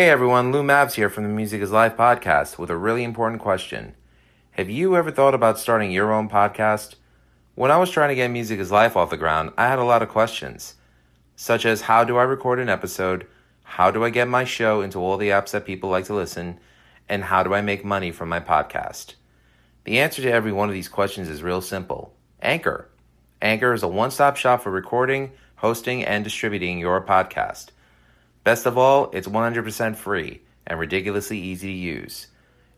Hey everyone, Lou Mavs here from the Music is Life podcast with a really important question. Have you ever thought about starting your own podcast? When I was trying to get Music is Life off the ground, I had a lot of questions, such as how do I record an episode? How do I get my show into all the apps that people like to listen? And how do I make money from my podcast? The answer to every one of these questions is real simple Anchor. Anchor is a one stop shop for recording, hosting, and distributing your podcast. Best of all, it's 100% free and ridiculously easy to use.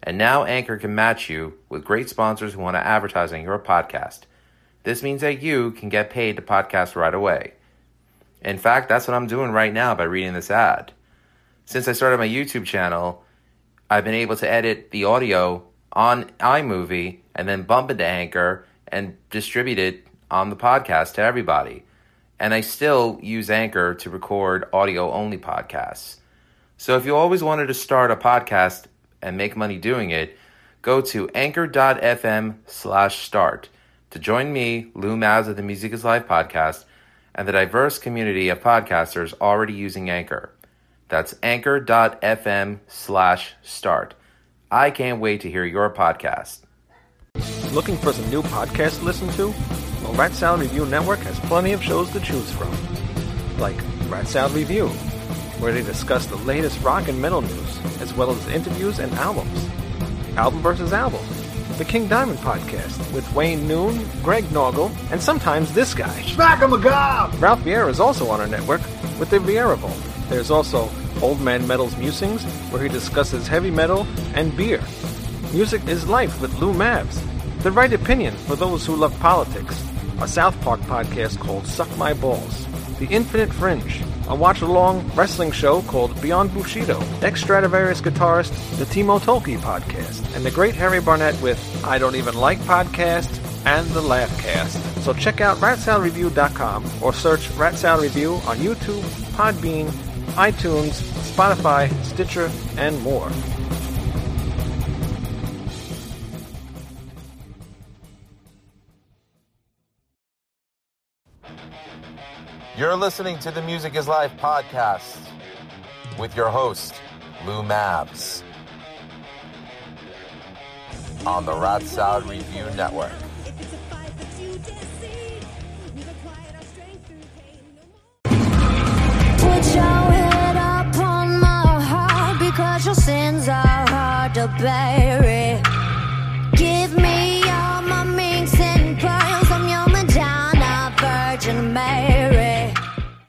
And now Anchor can match you with great sponsors who want to advertise on your podcast. This means that you can get paid to podcast right away. In fact, that's what I'm doing right now by reading this ad. Since I started my YouTube channel, I've been able to edit the audio on iMovie and then bump it to Anchor and distribute it on the podcast to everybody and I still use Anchor to record audio only podcasts. So if you always wanted to start a podcast and make money doing it, go to anchor.fm slash start to join me, Lou Mavs of the Music is Life podcast, and the diverse community of podcasters already using Anchor. That's anchor.fm slash start. I can't wait to hear your podcast. Looking for some new podcasts to listen to? Well, Rat Salad Review Network has plenty of shows to choose from. Like Rat Salad Review, where they discuss the latest rock and metal news, as well as interviews and albums. Album versus Album, the King Diamond podcast with Wayne Noon, Greg Norgal, and sometimes this guy. Smack him a gob! Ralph Vieira is also on our network with the Vieira Vault. There's also Old Man Metal's Musings, where he discusses heavy metal and beer. Music is Life with Lou Mavs. The right opinion for those who love politics a South Park podcast called Suck My Balls, The Infinite Fringe, a watch-along wrestling show called Beyond Bushido, ex-Stratovarius guitarist, the Timo Tolkki podcast, and the great Harry Barnett with I Don't Even Like Podcast and the Laughcast. So check out ratsaladreview.com or search Rat Salad Review on YouTube, Podbean, iTunes, Spotify, Stitcher, and more. You're listening to the Music is Life podcast with your host, Lou Mavs, on the Rat Salad Review Network. Put your head up on my heart because your sins are hard to bury. Give me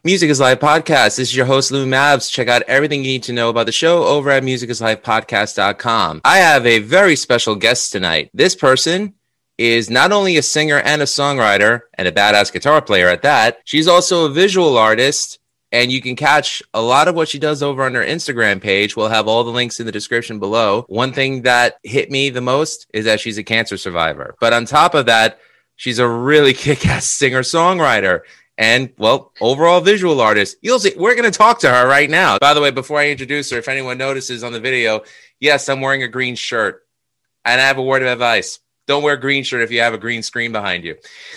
Music is Life podcast. This is your host, Lou Mavs. Check out everything you need to know about the show over at musicisLifepodcast.com. I have a very special guest tonight. This person is not only a singer and a songwriter and a badass guitar player at that, she's also a visual artist. And you can catch a lot of what she does over on her Instagram page. We'll have all the links in the description below. One thing that hit me the most is that she's a cancer survivor. But on top of that, she's a really kick ass singer songwriter and well, overall visual artist. You'll see, we're going to talk to her right now. By the way, before I introduce her, if anyone notices on the video, yes, I'm wearing a green shirt. And I have a word of advice. Don't wear a green shirt if you have a green screen behind you.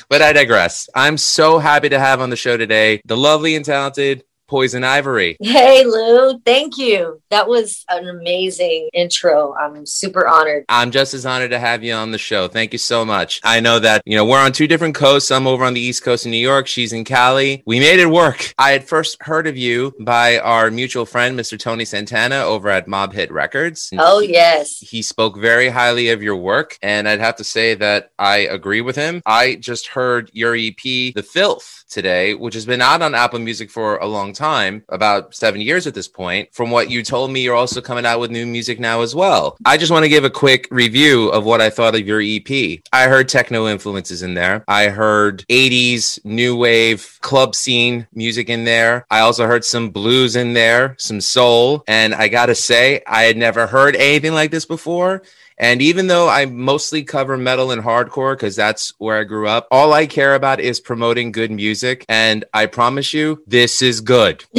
But I digress. I'm so happy to have on the show today the lovely and talented Poison Ivory. Hey, Lou. Thank you. That was an amazing intro. I'm super honored. I'm just as honored to have you on the show. Thank you so much. I know that, you know, we're on two different coasts. I'm over on the East Coast in New York. She's in Cali. We made it work. I had first heard of you by our mutual friend, Mr. Tony Santana, over at Mob Hit Records. Oh, yes. He spoke very highly of your work, and I'd have to say that I agree with him. I just heard your EP, The Filth, today, which has been out on Apple Music for a long time, about seven years at this point. From what you told me, you're also coming out with new music now as well. I just want to give a quick review of what I thought of your EP. I heard techno influences in there. I heard 80s new wave club scene music in there. I also heard some blues in there, some soul. And I got to say, I had never heard anything like this before. And even though I mostly cover metal and hardcore because that's where I grew up, all I care about is promoting good music. And I promise you, this is good.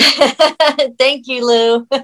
Thank you, Lou.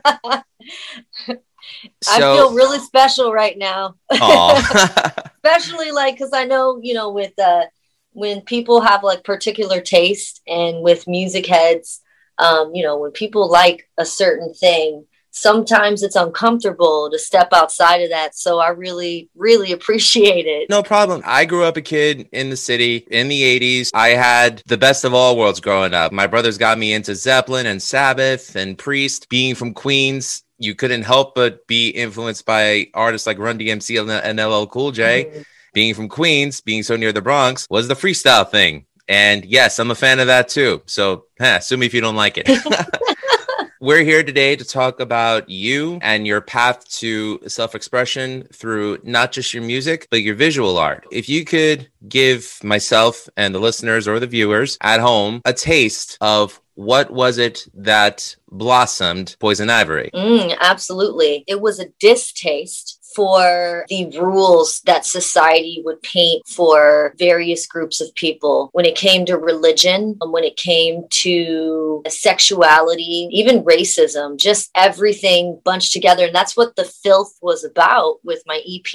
I feel really special right now. Especially like because I know, you know, with uh when people have like particular taste and with music heads, um, you know, when people like a certain thing, sometimes it's uncomfortable to step outside of that. So I really, really appreciate it. No problem. I grew up a kid in the city in the 80s. I had the best of all worlds growing up. My brothers got me into Zeppelin and Sabbath and Priest. Being from Queens, you couldn't help but be influenced by artists like Run DMC and LL Cool J. Mm-hmm. Being from Queens, being so near the Bronx was the freestyle thing. And yes, I'm a fan of that too. So, huh, sue me if you don't like it. We're here today to talk about you and your path to self expression through not just your music, but your visual art. If you could give myself and the listeners or the viewers at home a taste of what was it that blossomed Poison Ivory? Mm, absolutely. It was a distaste for the rules that society would paint for various groups of people when it came to religion, um, when it came to sexuality, even racism, just everything bunched together. And that's what the filth was about with my EP.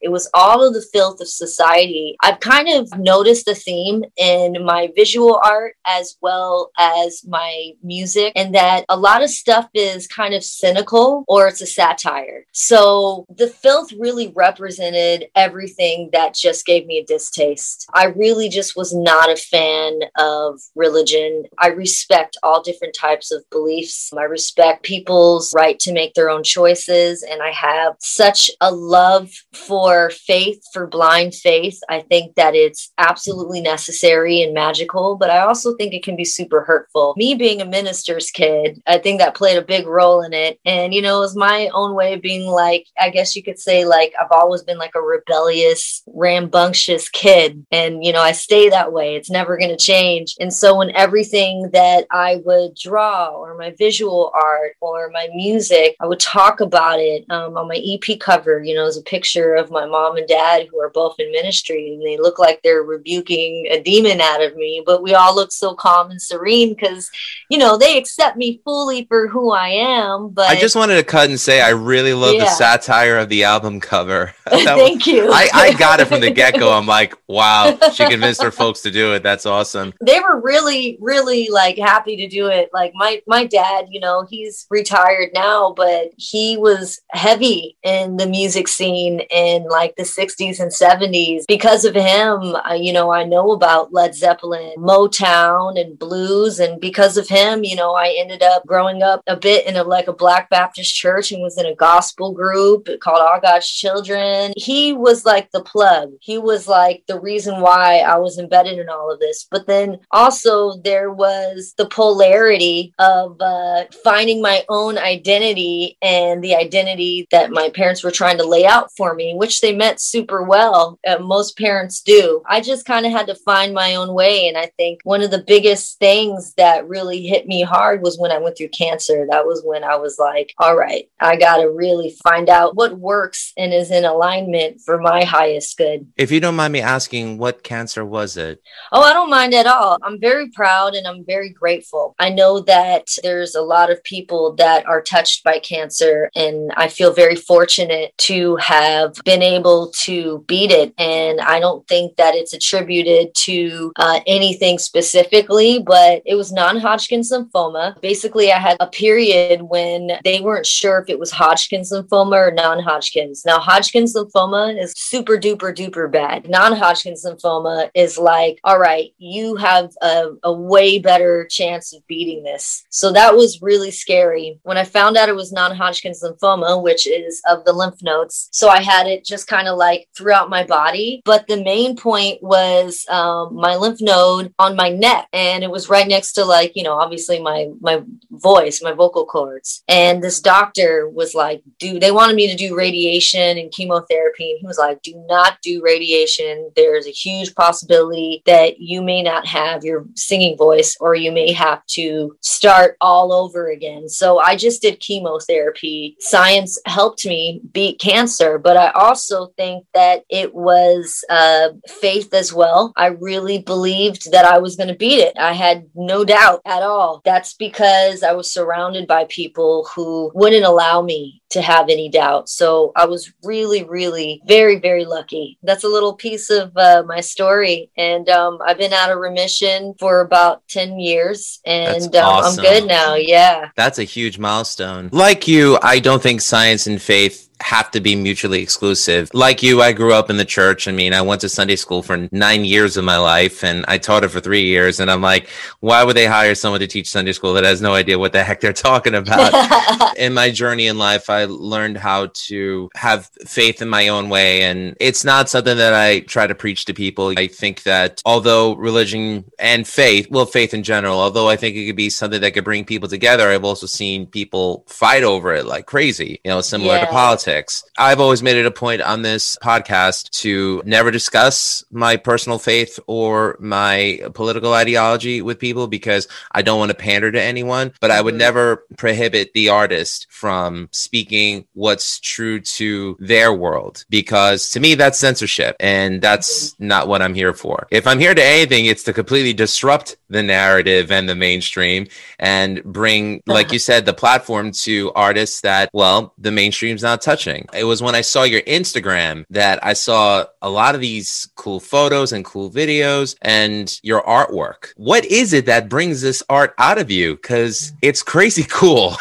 It was all of the filth of society. I've kind of noticed the theme in my visual art as well as my music, and that a lot of stuff is kind of cynical or it's a satire. So the the filth really represented everything that just gave me a distaste. I really just was not a fan of religion. I respect all different types of beliefs. I respect people's right to make their own choices. And I have such a love for faith, for blind faith. I think that it's absolutely necessary and magical, but I also think it can be super hurtful. Me being a minister's kid, I think that played a big role in it. And, you know, it was my own way of being like, I guess you could say like I've always been like a rebellious, rambunctious kid. And, you know, I stay that way. It's never going to change. And so when everything that I would draw or my visual art or my music, I would talk about it um, on my EP cover. You know, there's a picture of my mom and dad who are both in ministry and they look like they're rebuking a demon out of me, but we all look so calm and serene because, you know, they accept me fully for who I am. But I just wanted to cut and say I really love yeah. the satire of the album cover. Thank was, you. I, I got it from the get go. I'm like, wow, she convinced her folks to do it. That's awesome. They were really, really like happy to do it. Like my my dad, you know, he's retired now, but he was heavy in the music scene in like the 60s and 70s. Because of him, I, you know, I know about Led Zeppelin, Motown, and blues, and because of him, you know, I ended up growing up a bit in a like a Black Baptist church and was in a gospel group called All God's Children. He was like the plug. He was like the reason why I was embedded in all of this. But then also there was the polarity of uh, finding my own identity and the identity that my parents were trying to lay out for me, which they meant super well. Uh, most parents do. I just kind of had to find my own way. And I think one of the biggest things that really hit me hard was when I went through cancer. That was when I was like, all right, I got to really find out what works and is in alignment for my highest good. If you don't mind me asking, what cancer was it? Oh, I don't mind at all. I'm very proud and I'm very grateful. I know that there's a lot of people that are touched by cancer, and I feel very fortunate to have been able to beat it. And I don't think that it's attributed to uh, anything specifically, but it was non Hodgkin's lymphoma. Basically, I had a period when they weren't sure if it was Hodgkin's lymphoma or non Hodgkin's Hodgkin's. Now, Hodgkin's lymphoma is super duper duper bad. Non Hodgkin's lymphoma is like, all right, you have a, a way better chance of beating this. So that was really scary. When I found out it was non Hodgkin's lymphoma, which is of the lymph nodes, so I had it just kind of like throughout my body. But the main point was um, my lymph node on my neck, and it was right next to like, you know, obviously my my voice, my vocal cords. And this doctor was like, dude, they wanted me to do radiation and chemotherapy. And he was like, do not do radiation. There's a huge possibility that you may not have your singing voice or you may have to start all over again. So I just did chemotherapy. Science helped me beat cancer, but I also think that it was uh, faith as well. I really believed that I was going to beat it. I had no doubt at all. That's because I was surrounded by people who wouldn't allow me to have any doubt. So I was really, really very, very lucky. That's a little piece of uh, my story. And um, I've been out of remission for about 10 years and um, awesome. I'm good now. Yeah. That's a huge milestone. Like you, I don't think science and faith have to be mutually exclusive. Like you, I grew up in the church. I mean, I went to Sunday school for nine years of my life and I taught it for three years. And I'm like, why would they hire someone to teach Sunday school that has no idea what the heck they're talking about? in my journey in life, I learned how to have faith in my own way. And it's not something that I try to preach to people. I think that although religion and faith, well, faith in general, although I think it could be something that could bring people together, I've also seen people fight over it like crazy, you know, similar yeah. to politics politics. I've always made it a point on this podcast to never discuss my personal faith or my political ideology with people because I don't want to pander to anyone, but I would mm-hmm. never prohibit the artist from speaking what's true to their world because to me that's censorship and that's mm-hmm. not what I'm here for. If I'm here to anything, it's to completely disrupt the narrative and the mainstream and bring, like you said, the platform to artists that, well, the mainstream's not touching. It was when I saw your Instagram that I saw a lot of these cool photos and cool videos and your artwork. What is it that brings this art out of you? Because it's crazy cool.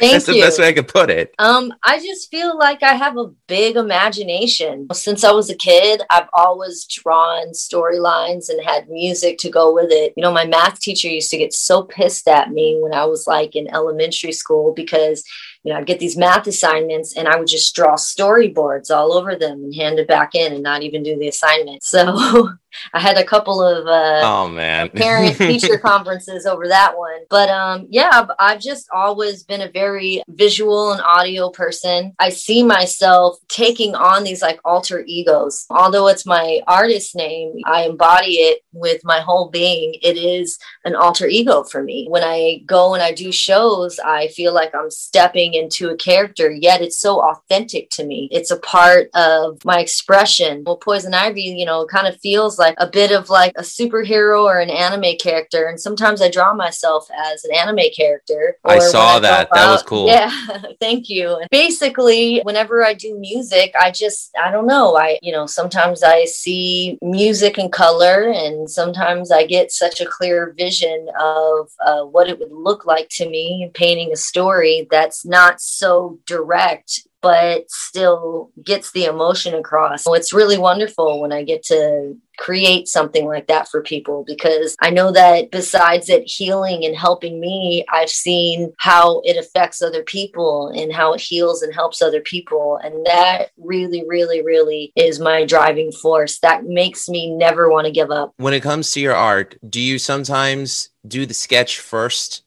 That's the best way I could put it. Um, I just feel like I have a big imagination. Since I was a kid, I've always drawn storylines and had music to go with it. You know, my math teacher used to get so pissed at me when I was like in elementary school because you know, I'd get these math assignments and I would just draw storyboards all over them and hand it back in and not even do the assignment. So I had a couple of uh, oh man parent teacher conferences over that one. But um, yeah, I've, I've just always been a very visual and audio person. I see myself taking on these like alter egos. Although it's my artist name, I embody it with my whole being. It is an alter ego for me. When I go and I do shows, I feel like I'm stepping into a character, yet it's so authentic to me. It's a part of my expression. Well, Poison Ivy, you know, kind of feels like like a bit of like a superhero or an anime character. And sometimes I draw myself as an anime character. I saw I that. That was cool. Yeah. thank you. And basically, whenever I do music, I just, I don't know. I, you know, sometimes I see music in color and sometimes I get such a clear vision of uh, what it would look like to me painting a story that's not so direct but still gets the emotion across. So it's really wonderful when I get to create something like that for people because I know that besides it healing and helping me, I've seen how it affects other people and how it heals and helps other people. And that really, really, really is my driving force. That makes me never want to give up. When it comes to your art, do you sometimes do the sketch first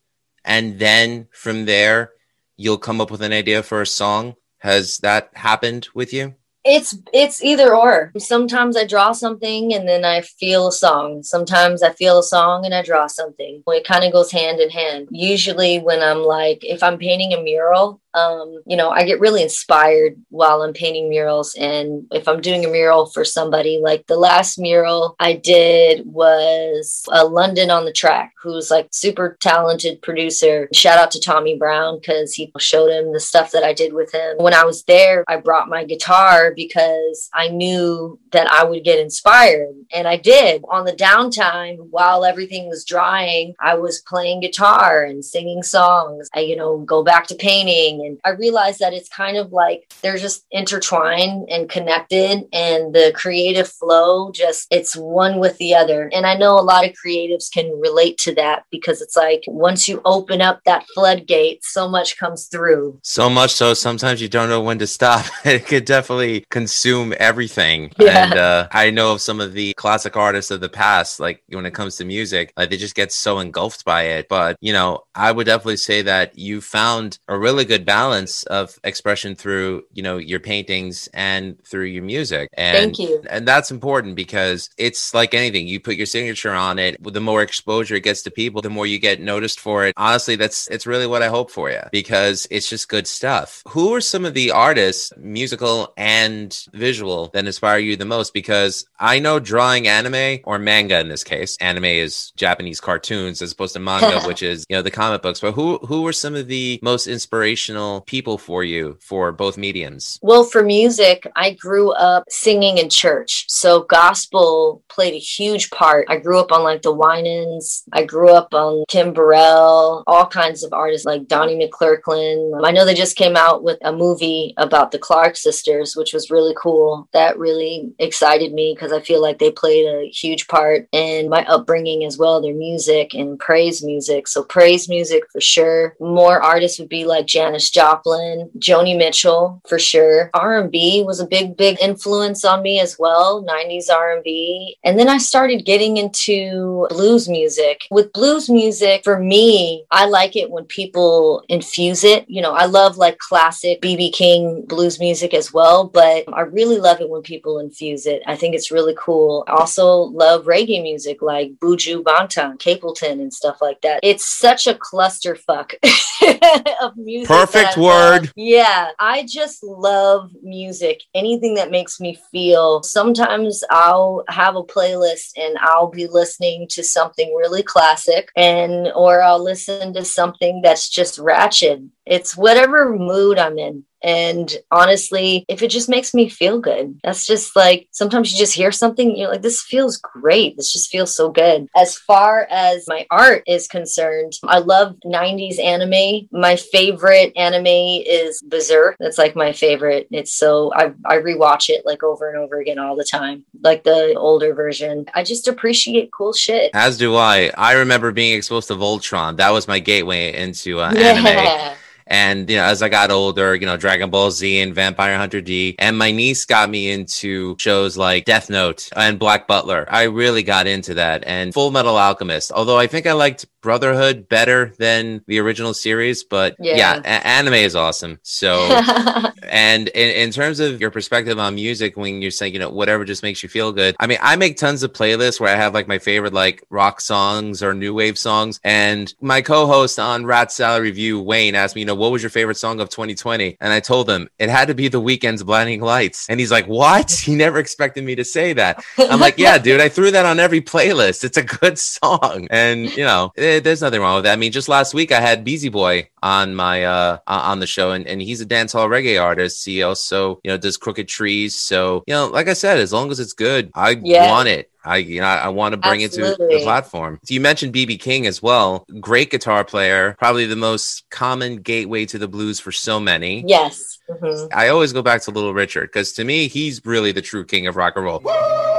and then from there you'll come up with an idea for a song? Has that happened with you? It's it's either or. Sometimes I draw something and then I feel a song. Sometimes I feel a song and I draw something. It kind of goes hand in hand. Usually when I'm like if I'm painting a mural, um, you know, I get really inspired while I'm painting murals. And if I'm doing a mural for somebody, like the last mural I did was a London on the track, who's like super talented producer. Shout out to Tommy Brown because he showed him the stuff that I did with him. When I was there, I brought my guitar because I knew that I would get inspired. And I did. On the downtime, while everything was drying, I was playing guitar and singing songs. I, you know, go back to painting and I realized that it's kind of like they're just intertwined and connected and the creative flow just it's one with the other. And I know a lot of creatives can relate to that because it's like once you open up that floodgate, so much comes through. So much so sometimes you don't know when to stop. it could definitely consume everything. Yeah. And uh, I know of some of the classic artists of the past, like when it comes to music, like they just get so engulfed by it. But you know, I would definitely say that you found a really good balance of expression through you know your paintings and through your music. And Thank you. and that's important because it's like anything you put your signature on it the more exposure it gets to people the more you get noticed for it. Honestly that's it's really what i hope for you because it's just good stuff. Who are some of the artists musical and visual that inspire you the most? Because i know drawing anime or manga in this case anime is japanese cartoons as opposed to manga which is you know the comic books but who who are some of the most inspirational people for you for both mediums? Well, for music, I grew up singing in church. So gospel played a huge part. I grew up on like the Winans. I grew up on Kim Burrell, all kinds of artists like Donnie McClurkin. I know they just came out with a movie about the Clark sisters, which was really cool. That really excited me because I feel like they played a huge part in my upbringing as well, their music and praise music. So praise music for sure. More artists would be like Janis Joplin, Joni Mitchell for sure. R&B was a big big influence on me as well, 90s R&B. And then I started getting into blues music. With blues music for me, I like it when people infuse it. You know, I love like classic BB King blues music as well, but I really love it when people infuse it. I think it's really cool. I also love reggae music like Buju Banton, Capleton, and stuff like that. It's such a clusterfuck of music. Perfect word. Love. Yeah, I just love music. Anything that makes me feel. Sometimes I'll have a playlist and I'll be listening to something really classic and or I'll listen to something that's just ratchet. It's whatever mood I'm in. And honestly, if it just makes me feel good, that's just like sometimes you just hear something, you're like, this feels great. This just feels so good. As far as my art is concerned, I love 90s anime. My favorite anime is Berserk. That's like my favorite. It's so, I, I rewatch it like over and over again all the time, like the older version. I just appreciate cool shit. As do I. I remember being exposed to Voltron. That was my gateway into uh, anime. And, you know, as I got older, you know, Dragon Ball Z and Vampire Hunter D, and my niece got me into shows like Death Note and Black Butler. I really got into that and Full Metal Alchemist. Although I think I liked Brotherhood better than the original series, but yeah, yeah a- anime is awesome. So, and in, in terms of your perspective on music, when you're saying, you know, whatever just makes you feel good, I mean, I make tons of playlists where I have like my favorite like rock songs or new wave songs. And my co host on Rat Salad Review, Wayne, asked me, you know, what was your favorite song of 2020? And I told him it had to be The Weeknd's Blinding Lights. And he's like, what? He never expected me to say that. I'm like, yeah, dude, I threw that on every playlist. It's a good song. And, you know, it, there's nothing wrong with that. I mean, just last week I had Beezy Boy on my, uh, on the show and, and he's a dancehall reggae artist. He also, you know, does Crooked Trees. So, you know, like I said, as long as it's good, I yeah. want it. I you know I want to bring Absolutely. it to the platform. So you mentioned BB King as well. Great guitar player, probably the most common gateway to the blues for so many. Yes. Mm-hmm. I always go back to Little Richard because to me he's really the true king of rock and roll. What?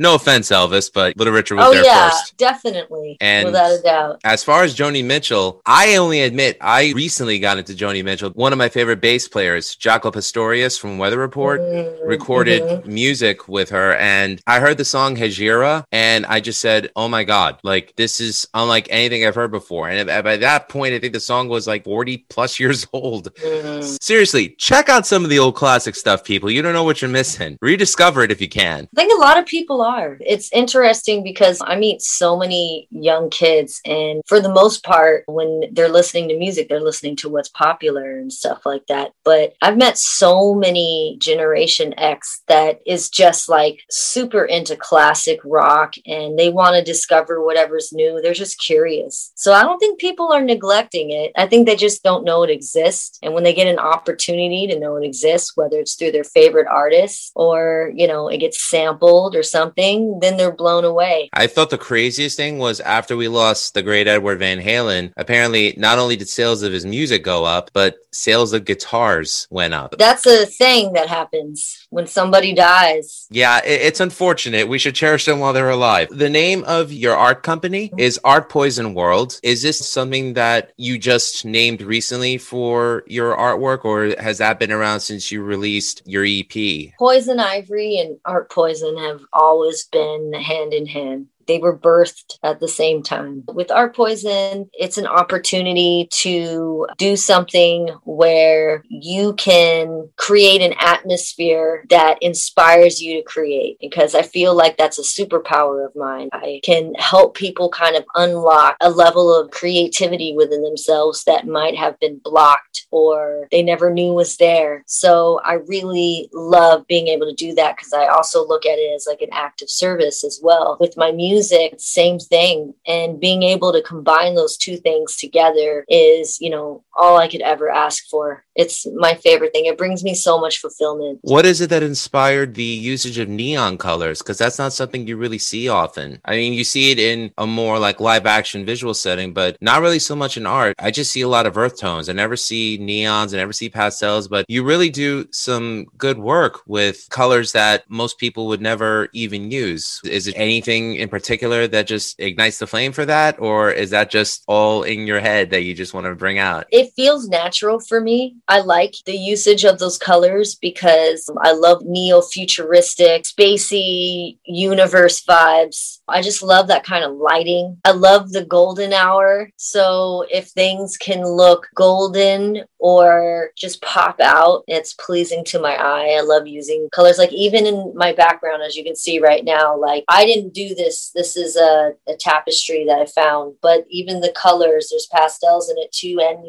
No offense, Elvis, but Little Richard was oh, there yeah, first. Definitely. And without a doubt. As far as Joni Mitchell, I only admit I recently got into Joni Mitchell. One of my favorite bass players, Jaco Pastorius from Weather Report, mm-hmm. recorded mm-hmm. music with her. And I heard the song Hejira and I just said, oh my God, like this is unlike anything I've heard before. And by that point, I think the song was like 40 plus years old. Mm-hmm. Seriously, check out some of the old classic stuff, people. You don't know what you're missing. Rediscover it if you can. I think a lot of people are. It's interesting because I meet so many young kids, and for the most part, when they're listening to music, they're listening to what's popular and stuff like that. But I've met so many Generation X that is just like super into classic rock and they want to discover whatever's new. They're just curious. So I don't think people are neglecting it. I think they just don't know it exists. And when they get an opportunity to know it exists, whether it's through their favorite artists or, you know, it gets sampled or something something, then they're blown away. I thought the craziest thing was after we lost the great Edward Van Halen, apparently not only did sales of his music go up, but sales of guitars went up. That's a thing that happens when somebody dies. Yeah, it's unfortunate. We should cherish them while they're alive. The name of your art company is Art Poison World. Is this something that you just named recently for your artwork, or has that been around since you released your EP? Poison Ivory and Art Poison have always been hand in hand. They were birthed at the same time. With Art Poison, it's an opportunity to do something where you can create an atmosphere that inspires you to create because I feel like that's a superpower of mine. I can help people kind of unlock a level of creativity within themselves that might have been blocked or they never knew was there. So I really love being able to do that because I also look at it as like an act of service as well. With my music, music, same thing. And being able to combine those two things together is, you know, all I could ever ask for. It's my favorite thing. It brings me so much fulfillment. What is it that inspired the usage of neon colors? Because that's not something you really see often. I mean, you see it in a more like live action visual setting, but not really so much in art. I just see a lot of earth tones. I never see neons, I never see pastels, but you really do some good work with colors that most people would never even use. Is it anything in particular that just ignites the flame for that? Or is that just all in your head that you just want to bring out? It feels natural for me. I like the usage of those colors because I love neo futuristic, spacey universe vibes. I just love that kind of lighting. I love the golden hour. So if things can look golden or just pop out, it's pleasing to my eye. I love using colors. Like even in my background, as you can see right now, like I didn't do this. This is a, a tapestry that I found, but even the colors, there's pastels in it too and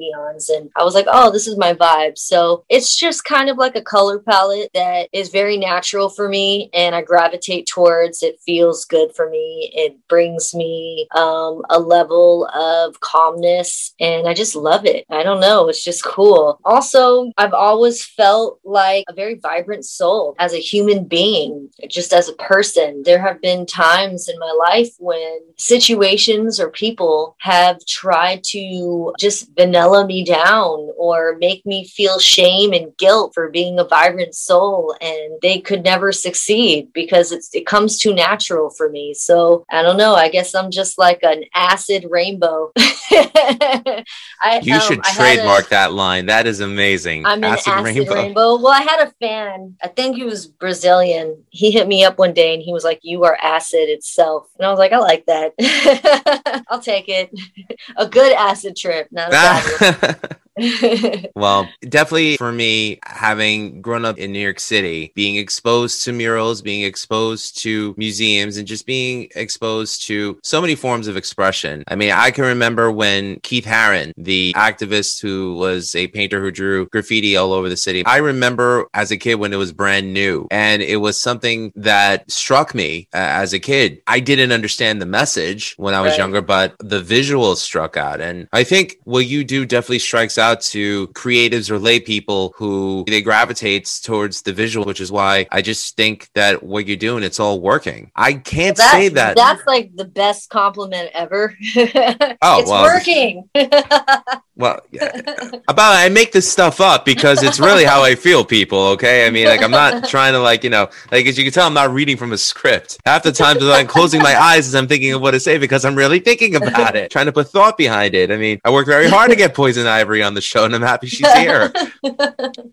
And I was like, oh, this is my vibe. So it's just kind of like a color palette that is very natural for me and I gravitate towards. It feels good for me. It brings me um, a level of calmness and I just love it. I don't know. It's just cool. Also, I've always felt like a very vibrant soul as a human being, just as a person. There have been times in my life when situations or people have tried to just vanilla me down or make me feel shame and guilt for being a vibrant soul and they could never succeed because it's it comes too natural for me. So i don't know. I guess i'm just like an acid rainbow. I, you um, should trademark a, that line. That is amazing. I'm acid an acid rainbow. rainbow. Well i had a fan. I think he was brazilian. He hit me up one day and he was like you are acid itself. And i was like i like that. I'll take it. A good acid trip not a bad one well, definitely for me, having grown up in New York City, being exposed to murals, being exposed to museums, and just being exposed to so many forms of expression. I mean, I can remember when Keith Haring, the activist who was a painter who drew graffiti all over the city, I remember as a kid when it was brand new and it was something that struck me uh, as a kid. I didn't understand the message when I was right. younger, but the visuals struck out. And I think what you do definitely strikes out out to creatives or lay people who they gravitate towards the visual, which is why I just think that what you're doing, it's all working. I can't well, say that. That's like the best compliment ever. oh, it's well, working. well, yeah. about I make this stuff up because it's really how I feel, people. Okay. I mean, like, I'm not trying to, like, you know, like, as you can tell, I'm not reading from a script. Half the time, I'm closing my eyes as I'm thinking of what to say because I'm really thinking about it, trying to put thought behind it. I mean, I worked very hard to get Poison Ivory on the show, and I'm happy she's here.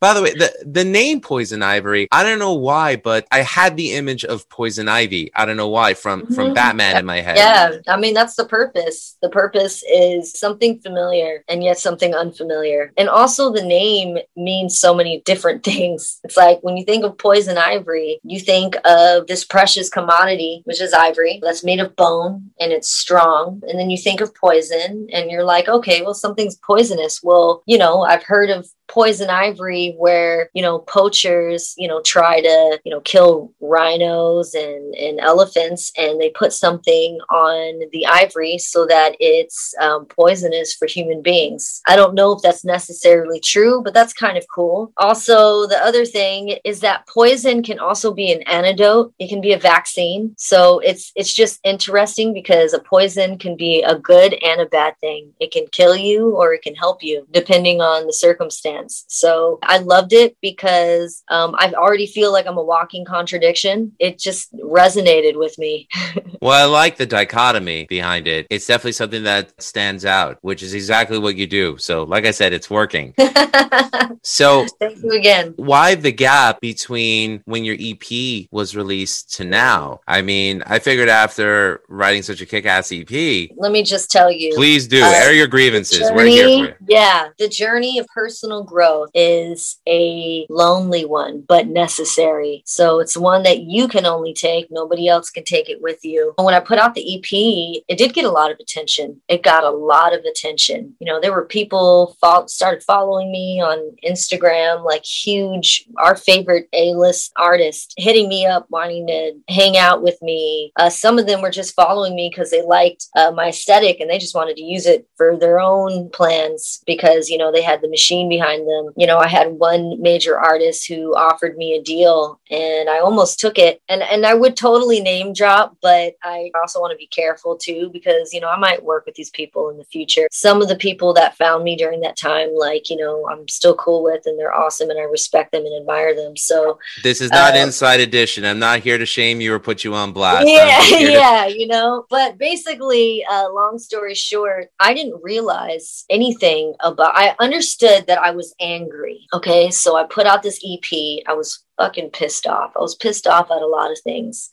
By the way, the, the name Poison Ivory, I don't know why, but I had the image of Poison Ivy. I don't know why from from mm-hmm. Batman in my head. Yeah, I mean that's the purpose. The purpose is something familiar and yet something unfamiliar. And also the name means so many different things. It's like when you think of poison ivory, you think of this precious commodity, which is ivory, that's made of bone and it's strong. And then you think of poison and you're like, okay, well something's poisonous. Well, you know, I've heard of poison ivory where you know poachers you know try to you know kill rhinos and, and elephants and they put something on the ivory so that it's um, poisonous for human beings. I don't know if that's necessarily true but that's kind of cool. Also the other thing is that poison can also be an antidote. It can be a vaccine. So it's it's just interesting because a poison can be a good and a bad thing. It can kill you or it can help you depending on the circumstance so I loved it because um, I already feel like I'm a walking contradiction. It just resonated with me. well, I like the dichotomy behind it. It's definitely something that stands out, which is exactly what you do. So, like I said, it's working. so, thank you again. Why the gap between when your EP was released to now? I mean, I figured after writing such a kick ass EP, let me just tell you. Please do uh, air your grievances. Journey, We're here for you. Yeah, the journey of personal growth is a lonely one, but necessary. So it's one that you can only take. Nobody else can take it with you. And when I put out the EP, it did get a lot of attention. It got a lot of attention. You know, there were people fo- started following me on Instagram, like huge, our favorite A-list artist hitting me up, wanting to hang out with me. Uh, some of them were just following me because they liked uh, my aesthetic and they just wanted to use it for their own plans because, you know, they had the machine behind them. You know, I had one major artist who offered me a deal and I almost took it. And, and I would totally name drop, but I also want to be careful too because, you know, I might work with these people in the future. Some of the people that found me during that time, like, you know, I'm still cool with and they're awesome and I respect them and admire them. So this is not uh, inside edition. I'm not here to shame you or put you on blast. Yeah, yeah, to- you know, but basically, uh, long story short, I didn't realize anything about, I understood that I was angry. Okay. So I put out this EP. I was fucking pissed off. I was pissed off at a lot of things.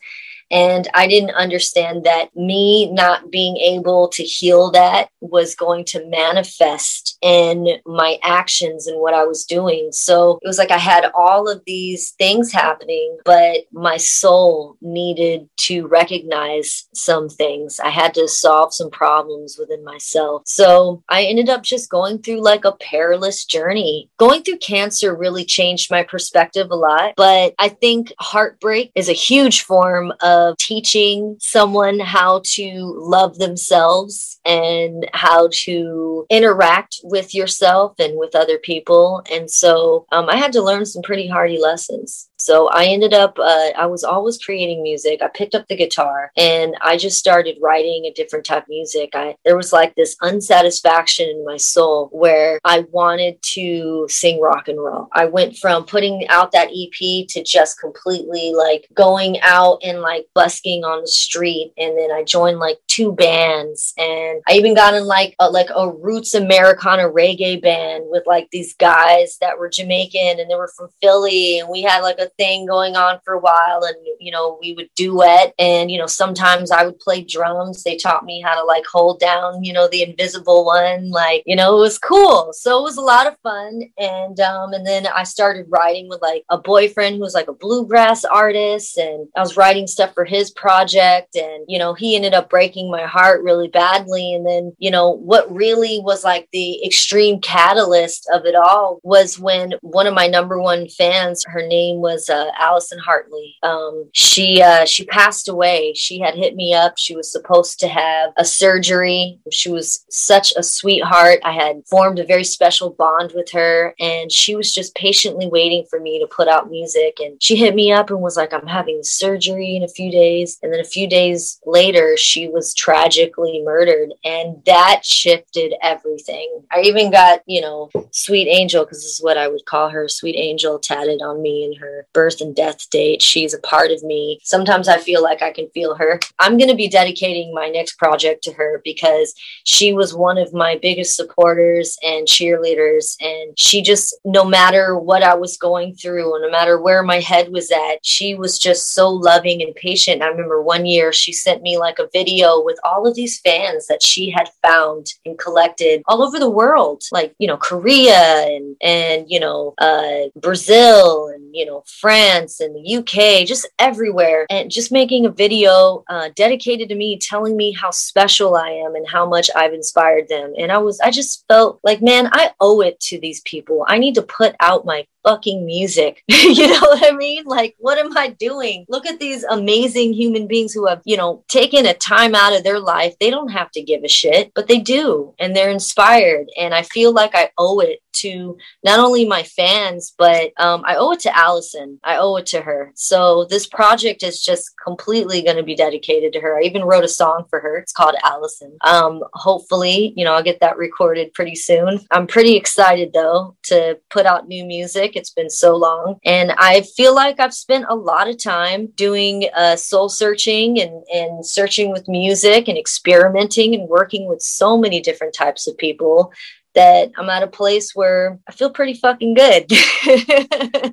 And I didn't understand that me not being able to heal that was going to manifest in my actions and what I was doing. So it was like I had all of these things happening, but my soul needed to recognize some things. I had to solve some problems within myself. So I ended up just going through like a perilous journey. Going through cancer really changed my perspective a lot, but I think heartbreak is a huge form of of teaching someone how to love themselves and how to interact with yourself and with other people. And so um, I had to learn some pretty hardy lessons. So I ended up, uh, I was always creating music. I picked up the guitar and I just started writing a different type of music. I, there was like this unsatisfaction in my soul where I wanted to sing rock and roll. I went from putting out that EP to just completely like going out and like busking on the street. And then I joined like two bands and I even got in like a, like a roots Americana reggae band with like these guys that were Jamaican and they were from Philly and we had like a thing going on for a while and you know we would duet and you know sometimes i would play drums. They taught me how to like hold down you know the invisible one. Like you know it was cool. So it was a lot of fun. And um and then i started writing with like a boyfriend who was like a bluegrass artist. And i was writing stuff for his project. And you know he ended up breaking my heart really badly. And then you know what really was like the extreme catalyst of it all was when one of my number one fans her name was was uh, Allison Hartley. Um, she uh, she passed away. She had hit me up. She was supposed to have a surgery. She was such a sweetheart. I had formed a very special bond with her, and she was just patiently waiting for me to put out music. And she hit me up and was like, "I'm having surgery in a few days." And then a few days later, she was tragically murdered, and that shifted everything. I even got you know, Sweet Angel because this is what I would call her, Sweet Angel, tatted on me and her birth and death date. She's a part of me. Sometimes I feel like I can feel her. I'm going to be dedicating my next project to her because she was one of my biggest supporters and cheerleaders. And she just, no matter what I was going through, no matter where my head was at, she was just so loving and patient. I remember one year she sent me like a video with all of these fans that she had found and collected all over the world, like, you know, Korea and, and, you know, uh, Brazil and, you know, France and the UK, just everywhere, and just making a video uh, dedicated to me, telling me how special I am and how much I've inspired them. And I was, I just felt like, man, I owe it to these people. I need to put out my fucking music. you know what I mean? Like, what am I doing? Look at these amazing human beings who have, you know, taken a time out of their life. They don't have to give a shit, but they do. And they're inspired. And I feel like I owe it to not only my fans, but um, I owe it to Allison. I owe it to her. So this project is just completely going to be dedicated to her. I even wrote a song for her. It's called Allison. Um, hopefully, you know, I'll get that recorded pretty soon. I'm pretty excited though to put out new music. It's been so long. And I feel like I've spent a lot of time doing uh, soul searching and, and searching with music and experimenting and working with so many different types of people that I'm at a place where I feel pretty fucking good.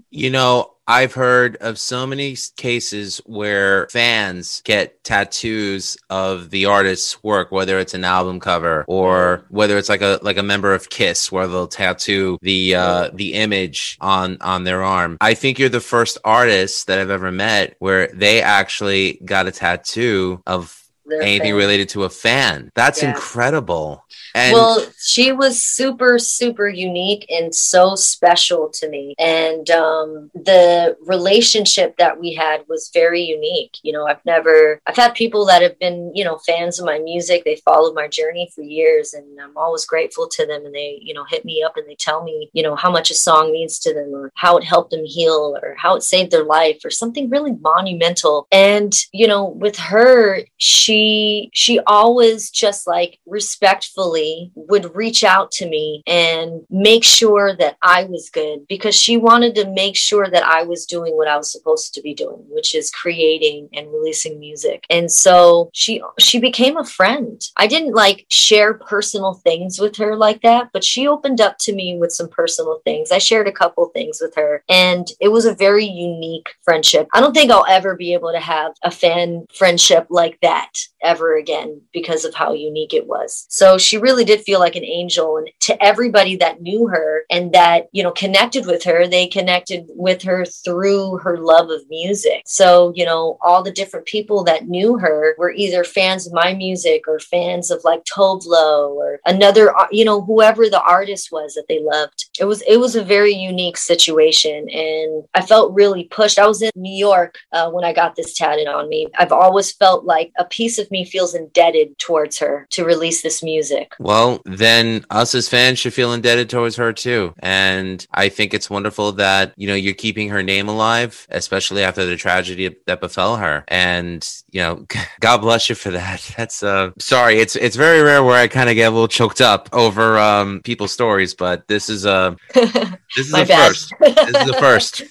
you know, I've heard of so many cases where fans get tattoos of the artist's work, whether it's an album cover or whether it's like a like a member of Kiss, where they'll tattoo the uh, the image on on their arm. I think you're the first artist that I've ever met where they actually got a tattoo of Anything related to a fan. That's Yeah. incredible. And well, she was super, super unique and so special to me. And um, the relationship that we had was very unique. You know, I've never, I've had people that have been, you know, fans of my music. They followed my journey for years, and I'm always grateful to them. And they, you know, hit me up and they tell me, you know, how much a song means to them or how it helped them heal or how it saved their life or something really monumental. And, you know, with her, she, she she always just like respectfully would reach out to me and make sure that I was good because she wanted to make sure that I was doing what I was supposed to be doing, which is creating and releasing music. And so she she became a friend. I didn't like share personal things with her like that, but she opened up to me with some personal things. I shared a couple things with her and it was a very unique friendship. I don't think I'll ever be able to have a fan friendship like that ever again because of how unique it was. So she really did feel like an angel and to everybody that knew her and that, you know, connected with her, they connected with her through her love of music. So, you know, all the different people that knew her were either fans of my music or fans of like Tove Lo or another, uh, you know, whoever the artist was that they loved. It was it was a very unique situation and I felt really pushed. I was in New York uh, when I got this tatted on me. I've always felt like a piece of me feels indebted towards her to release this music. Well, then us as fans should feel indebted towards her too. And I think it's wonderful that, you know, you're keeping her name alive, especially after the tragedy that befell her. And, you know, God bless you for that. That's uh sorry, it's it's very rare where I kind of get a little choked up over um people's stories, but this is uh this is the bad. first. This is the first.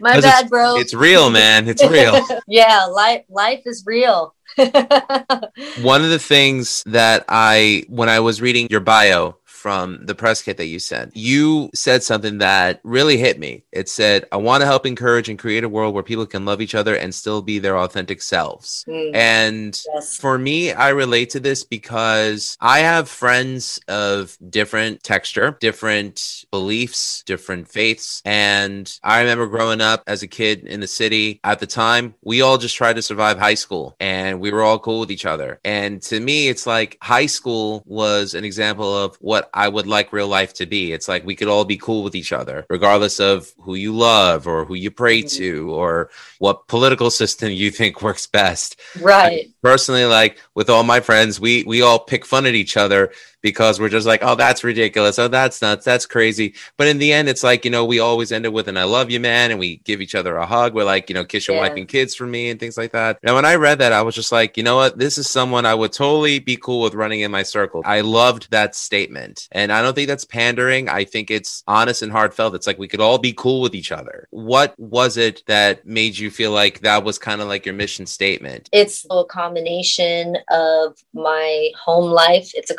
My bad, bro. It's real, man. It's real. yeah, life life is real. One of the things that I, when I was reading your bio from the press kit that you sent, you said something that really hit me. It said, I want to help encourage and create a world where people can love each other and still be their authentic selves. Mm, And yes. for me, I relate to this because I have friends of different texture, different beliefs, different faiths. And I remember growing up as a kid in the city at the time, we all just tried to survive high school and we were all cool with each other. And to me, it's like high school was an example of what I would like real life to be. It's like we could all be cool with each other, regardless of who you love or who you pray Mhm. to or what political system you think works best right. personally like with all my friends we we all pick fun at each other because we're just like oh that's ridiculous. Oh that's nuts. That's crazy. But in the end it's like you know we always end it with an i love you man and we give each other a hug. We're like you know kiss your Yeah. wife and kids for me and things like that. And when i read that i was just like you know what? This is someone i would totally be cool with running in my circle. I loved that statement. And i don't think that's pandering. I think it's honest and heartfelt. It's like we could all be cool with each other. What was it that made you feel like that was kind of like your mission statement? It's a combination of my home life. It's a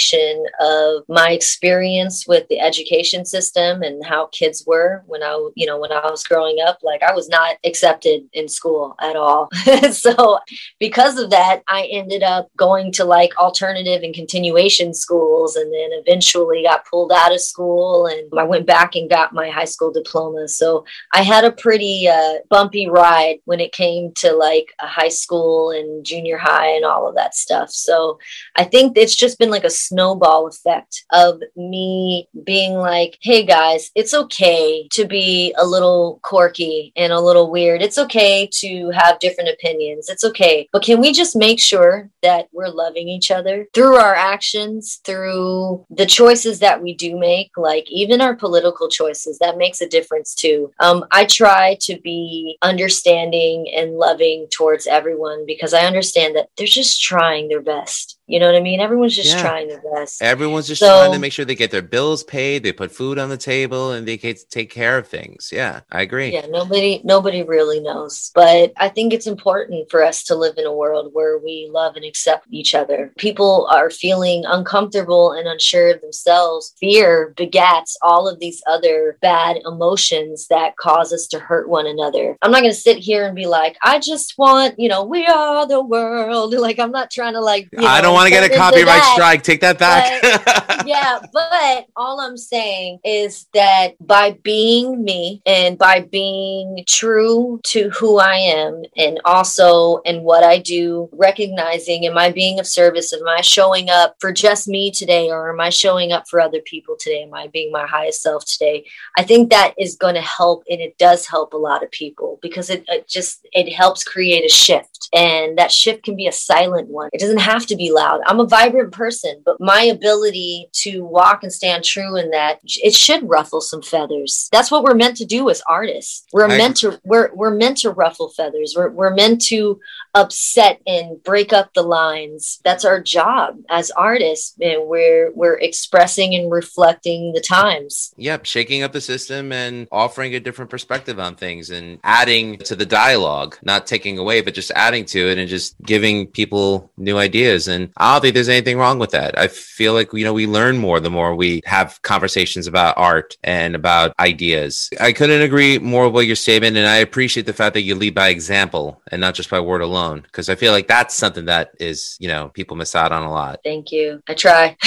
combination of my experience with the education system and how kids were when I, you know, when I was growing up. Like I was not accepted in school at all. so because of that, I ended up going to like alternative and continuation schools and then eventually got pulled out of school and I went back and got my high school diploma. So I had a pretty uh, bumpy ride when it came to like a high school and junior high and all of that stuff. So I think it's just been like a snowball effect of me being like, hey guys, it's okay to be a little quirky and a little weird. It's okay to have different opinions. It's okay. But can we just make sure that we're loving each other through our actions, through the choices that we do make, like even our political choices? That makes a difference too. Um, I try to be understanding and loving towards everyone because I understand that they're just trying their best. You know what I mean? Everyone's just Yeah. trying their best. Everyone's just So- trying to make sure they get their bills paid, they put food on the table, and they can take care of things. Yeah, I agree. Yeah, nobody nobody really knows. But I think it's important for us to live in a world where we love and accept each other. People are feeling uncomfortable and unsure of themselves. Fear begats all of these other bad emotions that cause us to hurt one another. I'm not going to sit here and be like, I just want, you know, we are the world. Like I'm not trying to like you I don't know, want to get a copyright strike. Take that back. Yeah, but all I'm saying is that by being me and by being true to who I am and also in what I do, recognizing am I being of service? Am I showing up for just me today or am I showing up for other people today? Am I being my highest self today? I think that is going to help and it does help a lot of people because it, it just it helps create a shift and that shift can be a silent one. It doesn't have to be loud. I'm a vibrant person, but my ability to walk and stand true in that it should ruffle some feathers. That's what we're meant to do as artists. We're I- meant to we're we're meant to ruffle feathers. We're we're meant to upset and break up the lines. That's our job as artists. And we're we're expressing and reflecting the times. Yep, shaking up the system and offering a different perspective on things and adding to the dialogue, not taking away, but just adding to it and just giving people new ideas. And I don't think there's anything wrong with that. I feel like, you know, we learn more the more we have conversations about art and about ideas. I couldn't agree more with your statement. And I appreciate the fact that you lead by example and not just by word alone, because I feel like that's something that is, you know, people miss out on a lot. Thank you. I try.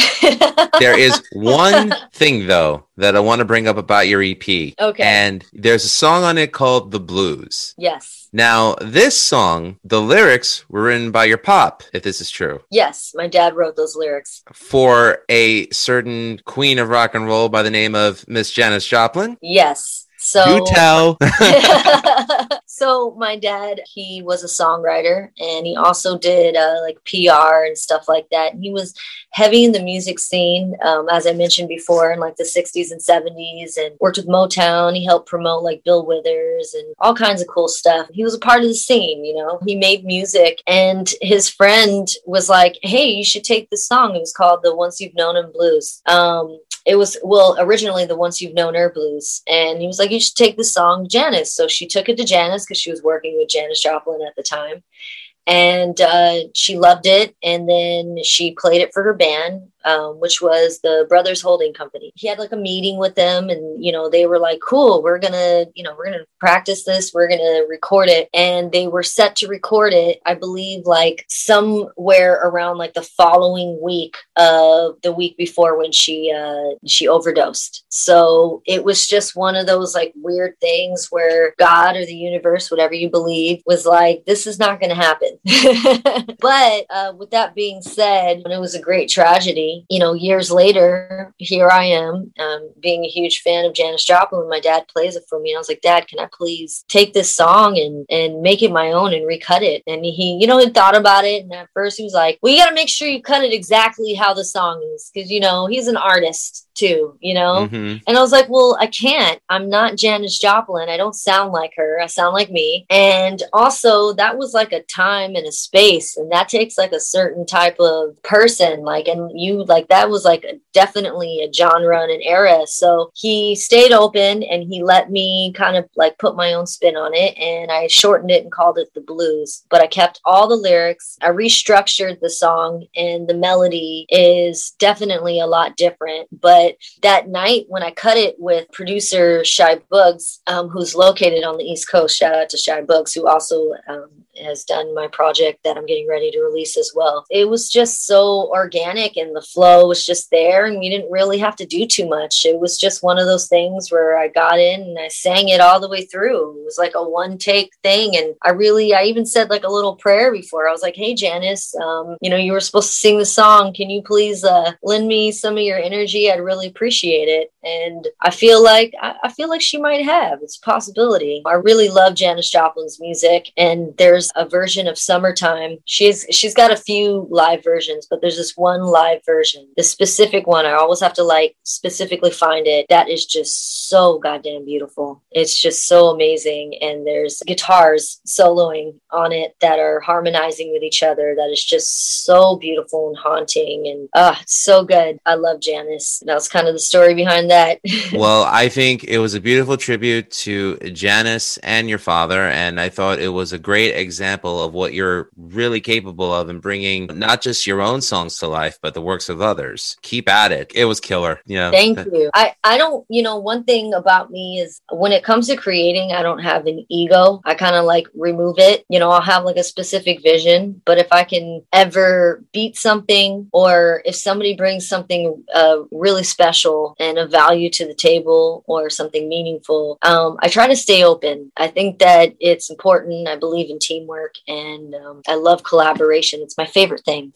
There is one thing though that I want to bring up about your EP. Okay. And there's a song on it called The Blues. yes. Now, this song, the lyrics were written by your pop, if this is true, Yes. My dad wrote those lyrics. for a certain queen of rock and roll by the name of Miss Janis Joplin. Yes. So Do tell. so my dad, he was a songwriter and he also did uh, like PR and stuff like that. He was heavy in the music scene, um, as I mentioned before, in like the 60s and 70s, and worked with Motown. He helped promote like Bill Withers and all kinds of cool stuff. He was a part of the scene, you know. He made music, and his friend was like, "Hey, you should take this song." It was called "The Once You've Known Him Blues." Um, it was well originally the once you've known her blues. And he was like you should take the song Janis. So she took it to Janis because she was working with Janis joplin at the time. And uh, she loved it. And then she played it for her band um, which was the brothers holding company. He had like a meeting with them and you know they were like cool we're gonna you know we're gonna practice this we're gonna record it. And they were set to record it i believe like somewhere around like the following week of the week before when she uh she overdosed. So it was just one of those like weird things where god or the universe whatever you believe was like this is not gonna happen. But uh with that being said it was a great tragedy you know years later here i am um being a huge fan of janis joplin my dad plays it for me and i was like dad can i please take this song and and make it my own and recut it and he you know he thought about it and at first he was like well you got to make sure you cut it exactly how the song is because you know he's an artist too you know Mhm. and I was like, well, I can't. I'm not Janis Joplin. I don't sound like her. I sound like me. And also, that was like a time and a space. And that takes like a certain type of person. Like, and you, like, that was like a, definitely a genre and an era. So he stayed open and he let me kind of like put my own spin on it. And I shortened it and called it The Blues. But I kept all the lyrics. I restructured the song, and the melody is definitely a lot different. But that night when I cut it with producer Shy Bugs, um, who's located on the East Coast, shout out to Shy Bugs, who also um, has done my project that I'm getting ready to release as well. It was just so organic and the flow was just there, and we didn't really have to do too much. It was just one of those things where I got in and I sang it all the way through. It was like a one take thing, and I really, I even said like a little prayer before. I was like, "Hey, Janis, um, you know, you were supposed to sing the song. Can you please uh, lend me some of your energy? I'd really appreciate it." And I feel like I, I feel like she might have. It's a possibility. I really love Janis Joplin's music, and there's there's a version of Summertime. She's she's got a few live versions, but there's this one live version. The specific one, I always have to like specifically find it. That is just so goddamn beautiful. It's just so amazing. And there's guitars soloing on it that are harmonizing with each other. That is just so beautiful and haunting. And ah, it's so good. I love Janis. That was kind of the story behind that. well, I think it was a beautiful tribute to Janis and your father, and I thought it was a great example of what you're really capable of in bringing not just your own songs to life, but the works of others. Keep at it. It was killer. Yeah. Thank you. I I don't, you know, one thing about me is when it comes to creating, I don't have an ego. I kind of like remove it. You know, I'll have like a specific vision, but if I can ever beat something or if somebody brings something uh, really special and a value to the table or something meaningful, um, I try to stay open. I think that it's important. I believe in teamwork and um, I love collaboration. It's my favorite thing.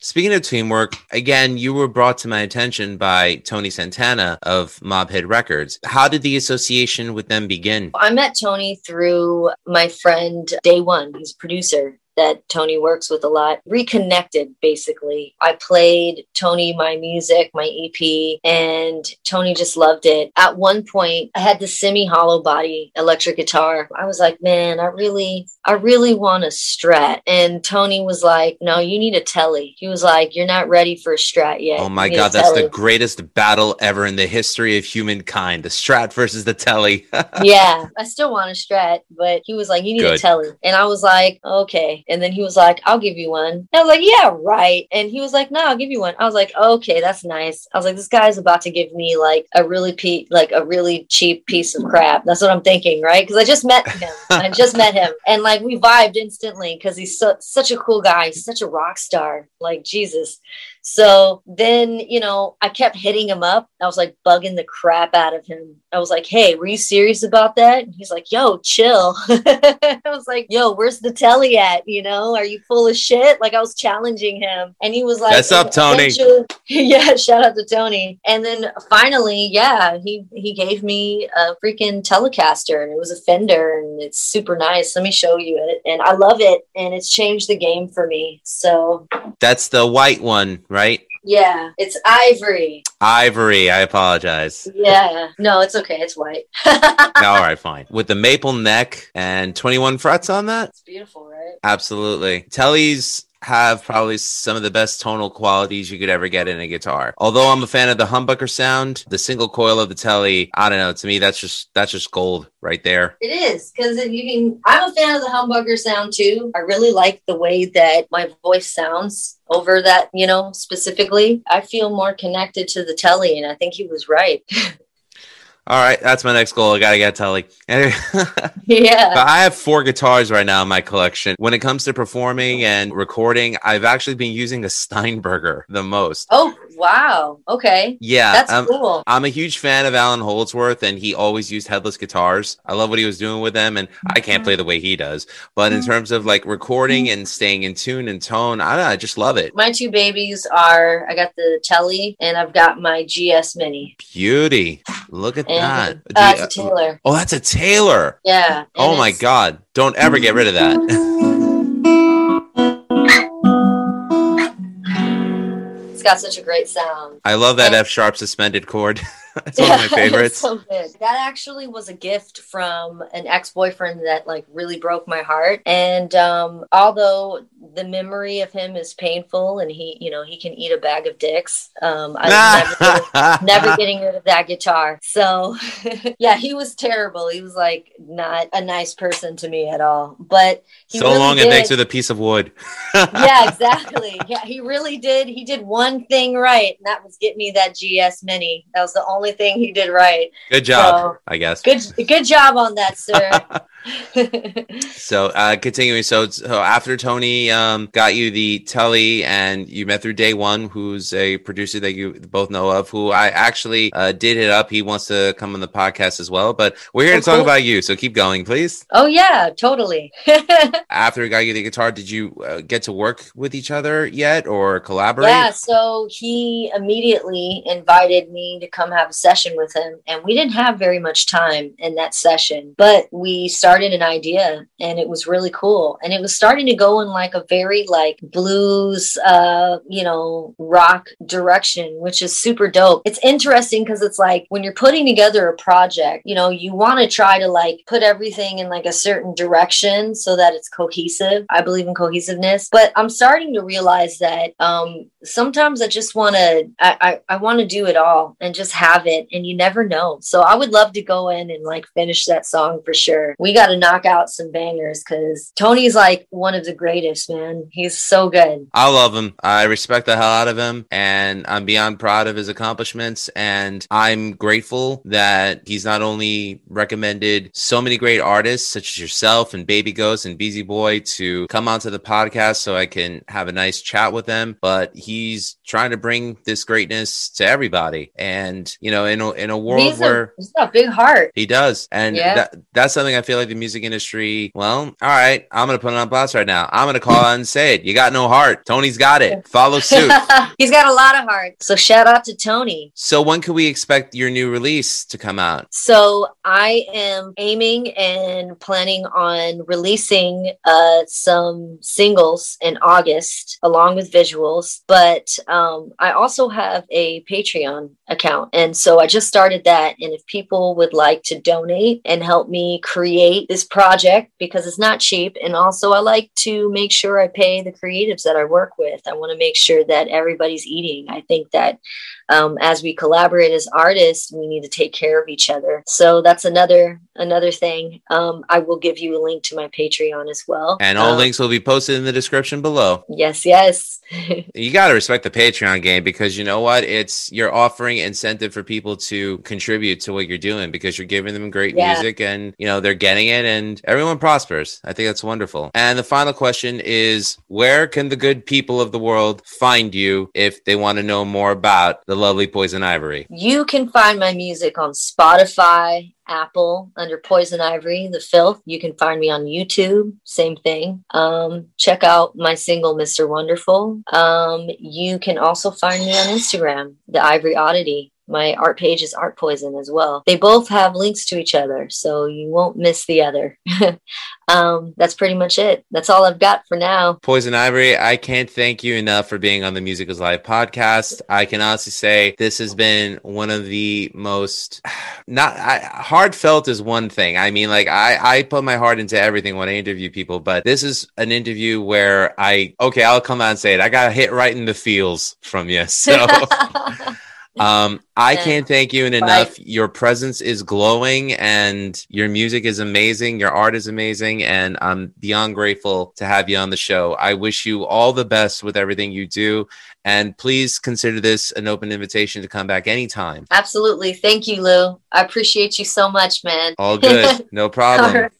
Speaking of teamwork, again, you were brought to my attention by Tony Santana of Mob Hit Records. How did the association with them begin? I met Tony through my friend Dae One. He's a producer that Tony works with a lot, reconnected basically. I played Tony my music, my EP, and Tony just loved it. At one point, I had the semi hollow body electric guitar. I was like, man, I really, I really want a strat. And Tony was like, no, you need a telly. He was like, you're not ready for a strat yet. Oh my God, that's the greatest battle ever in the history of humankind the strat versus the telly. yeah, I still want a strat, but he was like, you need Good. a telly. And I was like, okay. And then he was like, I'll give you one. And I was like, yeah, right. And he was like, no, I'll give you one. I was like, okay, that's nice. I was like, this guy's about to give me like a really pe- like a really cheap piece of crap. That's what I'm thinking, right? Because I just met him. I just met him, and like we vibed instantly because he's so, such a cool guy. He's such a rock star. Like Jesus. So then, you know, I kept hitting him up. I was like bugging the crap out of him. I was like, hey, were you serious about that? And he's like, yo, chill. I was like, yo, where's the telly at? You know, are you full of shit? Like I was challenging him. And he was like, What's up, Tony? yeah, shout out to Tony. And then finally, yeah, he he gave me a freaking Telecaster and it was a Fender and it's super nice. Let me show you it. And I love it. And it's changed the game for me. So that's the white one, right? Yeah, it's ivory. Ivory. I apologize. Yeah. No, it's okay. It's white. All right, fine. With the maple neck and 21 frets on that? It's beautiful, right? Absolutely. Telly's have probably some of the best tonal qualities you could ever get in a guitar. Although I'm a fan of the humbucker sound, the single coil of the Telly, I don't know. To me, that's just that's just gold right there. It is because you can. I'm a fan of the humbucker sound too. I really like the way that my voice sounds over that. You know, specifically, I feel more connected to the Telly, and I think he was right. All right, that's my next goal. I gotta get Telly. yeah. I have four guitars right now in my collection. When it comes to performing and recording, I've actually been using a Steinberger the most. Oh wow! Okay. Yeah, that's um, cool. I'm a huge fan of Allan Holdsworth, and he always used headless guitars. I love what he was doing with them, and I can't play the way he does. But in terms of like recording and staying in tune and tone, I, I just love it. My two babies are I got the Telly and I've got my GS Mini. Beauty. Look at and, that. That's a Taylor. Oh, that's a Taylor. Yeah. Oh my God. Don't ever get rid of that. got such a great sound. I love that and, F sharp suspended chord. It's one of my favorites. so good. That actually was a gift from an ex-boyfriend that like really broke my heart. And um, although the memory of him is painful and he, you know, he can eat a bag of dicks, um, I was never, never getting rid of that guitar. So yeah, he was terrible. He was like not a nice person to me at all. But so really long did. and thanks for the piece of wood. yeah, exactly. Yeah, he really did. He did one thing right, and that was get me that GS Mini. That was the only only thing he did right. Good job, so, I guess. Good good job on that, sir. so uh continuing so so after tony um got you the telly and you met through Dae One who's a producer that you both know of who i actually uh did hit up. He wants to come on the podcast as well but we're here oh, to talk cool. about you so keep going please. Oh yeah totally. After he got you the guitar did you uh, get to work with each other yet or collaborate? Yeah so he immediately invited me to come have a session with him and we didn't have very much time in that session but we started started an idea and it was really cool. And it was starting to go in like a very like blues, uh, you know, rock direction, which is super dope. It's interesting because it's like when you're putting together a project, you know, you want to try to like put everything in like a certain direction so that it's cohesive. I believe in cohesiveness, but I'm starting to realize that um, sometimes I just want to, I, I, I want to do it all and just have it. And you never know. So I would love to go in and like finish that song for sure. We got to knock out some bangers because Tony's like one of the greatest, man. He's so good. I love him. I respect the hell out of him and I'm beyond proud of his accomplishments. And I'm grateful that he's not only recommended so many great artists such as yourself and Baby Ghost and Beezy Boy to come onto the podcast so I can have a nice chat with them, but he's trying to bring this greatness to everybody. And, you know, in a, in a world He's where he's got a big heart. he does. And Yeah. that, that's something I feel like the music industry, well, all right, I'm going to put it on blast right now. I'm going to call out and say it. You got no heart. Tony's got it. Follow suit. he's got a lot of heart. So shout out to Tony. so when can we expect your new release to come out? So I am aiming and planning on releasing uh, some singles in August along with visuals. But um, I also have a Patreon account. And so I just started that. And if people would like to donate and help me create this project, because it's not cheap. And also, I like to make sure I pay the creatives that I work with. I want to make sure that everybody's eating. I think that um, as we collaborate as artists, we need to take care of each other. So that's another another thing. Um, I will give you a link to my Patreon as well. And all Um, links will be posted in the description below. Yes, yes. You got to respect the Patreon game because you know what? It's you're offering incentive for people to contribute to what you're doing because you're giving them great Yeah. music and you know they're getting and everyone prospers. I think that's wonderful. And the final question is where can the good people of the world find you if they want to know more about the lovely Poison Ivory? You can find my music on Spotify, Apple under Poison Ivory, The Filth. You can find me on YouTube, same thing. Um, check out my single, Mr. Wonderful. Um, you can also find me on Instagram, The Ivory Oddity. My art page is Art Poison as well. They both have links to each other, so you won't miss the other. um, that's pretty much it. That's all I've got for now. Poison Ivory, I can't thank you enough for being on the Music is Life podcast. I can honestly say this has been one of the most not I, heartfelt is one thing. I mean, like I I put my heart into everything when I interview people, but this is an interview where I okay, I'll come out and say it. I got hit right in the feels from you. So um I can't thank you enough. Your presence is glowing and your music is amazing. Your art is amazing. And I'm beyond grateful to have you on the show. I wish you all the best with everything you do. And please consider this an open invitation to come back anytime. Absolutely. Thank you, Lou. I appreciate you so much, man. All good. No problem.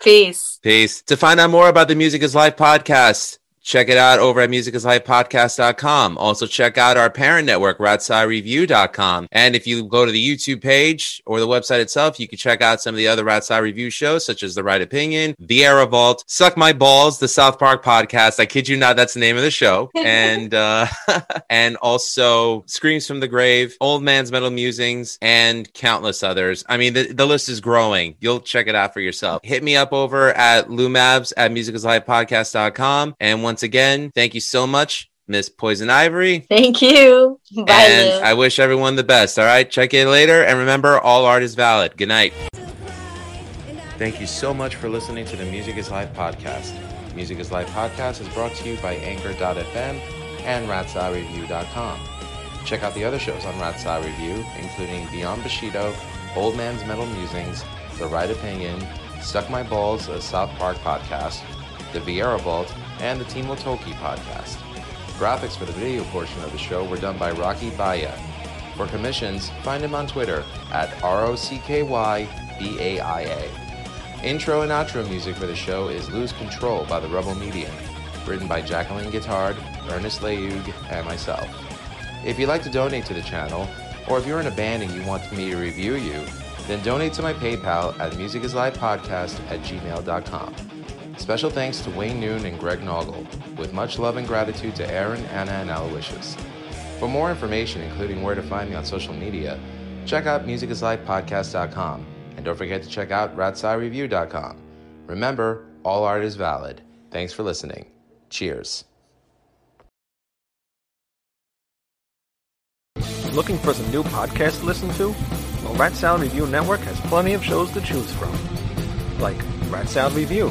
Peace. Peace. To find out more about the Music is Life podcast, check it out over at musicisLifepodcast.com. Also, check out our parent network, RatSaladReview.com. And if you go to the YouTube page or the website itself, you can check out some of the other Rat Salad Review shows, such as The Right Opinion, Vieira Vault, Suck My Balls, the South Park podcast. I kid you not, that's the name of the show. and uh, and also Screams from the Grave, Old Man's Metal Musings, and countless others. I mean, the, the list is growing. You'll check it out for yourself. Hit me up over at LouMavs at musicisLifepodcast.com. And once again, thank you so much, Miss Poison Ivory. Thank you. Bye, and Lou. I wish everyone the best. All right, check in later. And remember, all art is valid. Good night. Thank you so much for listening to the Music is Life podcast. Music is Life podcast is brought to you by Anchor.fm and RatSaladReview.com. Check out the other shows on Rat Salad Review, including Beyond Bushido, Old Man's Metal Musings, The Right Opinion, Suck My Balls, a South Park podcast, The Vieira Vault, and the Timo Tolkki podcast. Graphics for the video portion of the show were done by Rocky Baia. For commissions, find him on Twitter at R-O-C-K-Y-B-A-I-A. Intro and outro music for the show is Lose Control by the Rebel Medium, written by Jacqueline Guitard, Ernest Leug, and myself. If you'd like to donate to the channel, or if you're in a band and you want me to review you, then donate to my PayPal at musicisLifepodcast at gmail.com. Special thanks to Wayne Noon and Greg Noggle, with much love and gratitude to Aaron, Anna, and Aloysius. For more information, including where to find me on social media, check out musicisLifepodcast.com And don't forget to check out RatSaladReview.com. Remember, all art is valid. Thanks for listening. Cheers. Looking for some new podcasts to listen to? Well, Rat Salad Review Network has plenty of shows to choose from. Like Rat Salad Review,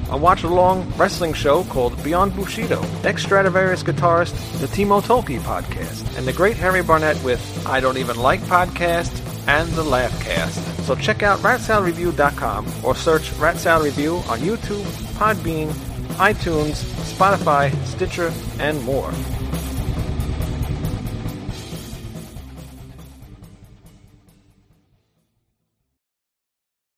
A watch along wrestling show called Beyond Bushido. Ex Stratovarius guitarist, the Timo Tolkki podcast. And the great Harry Barnett with I Don't Even Like Podcast and the Laughcast. So check out ratsaladreview.com or search Rat Salad Review on YouTube, Podbean, iTunes, Spotify, Stitcher, and more.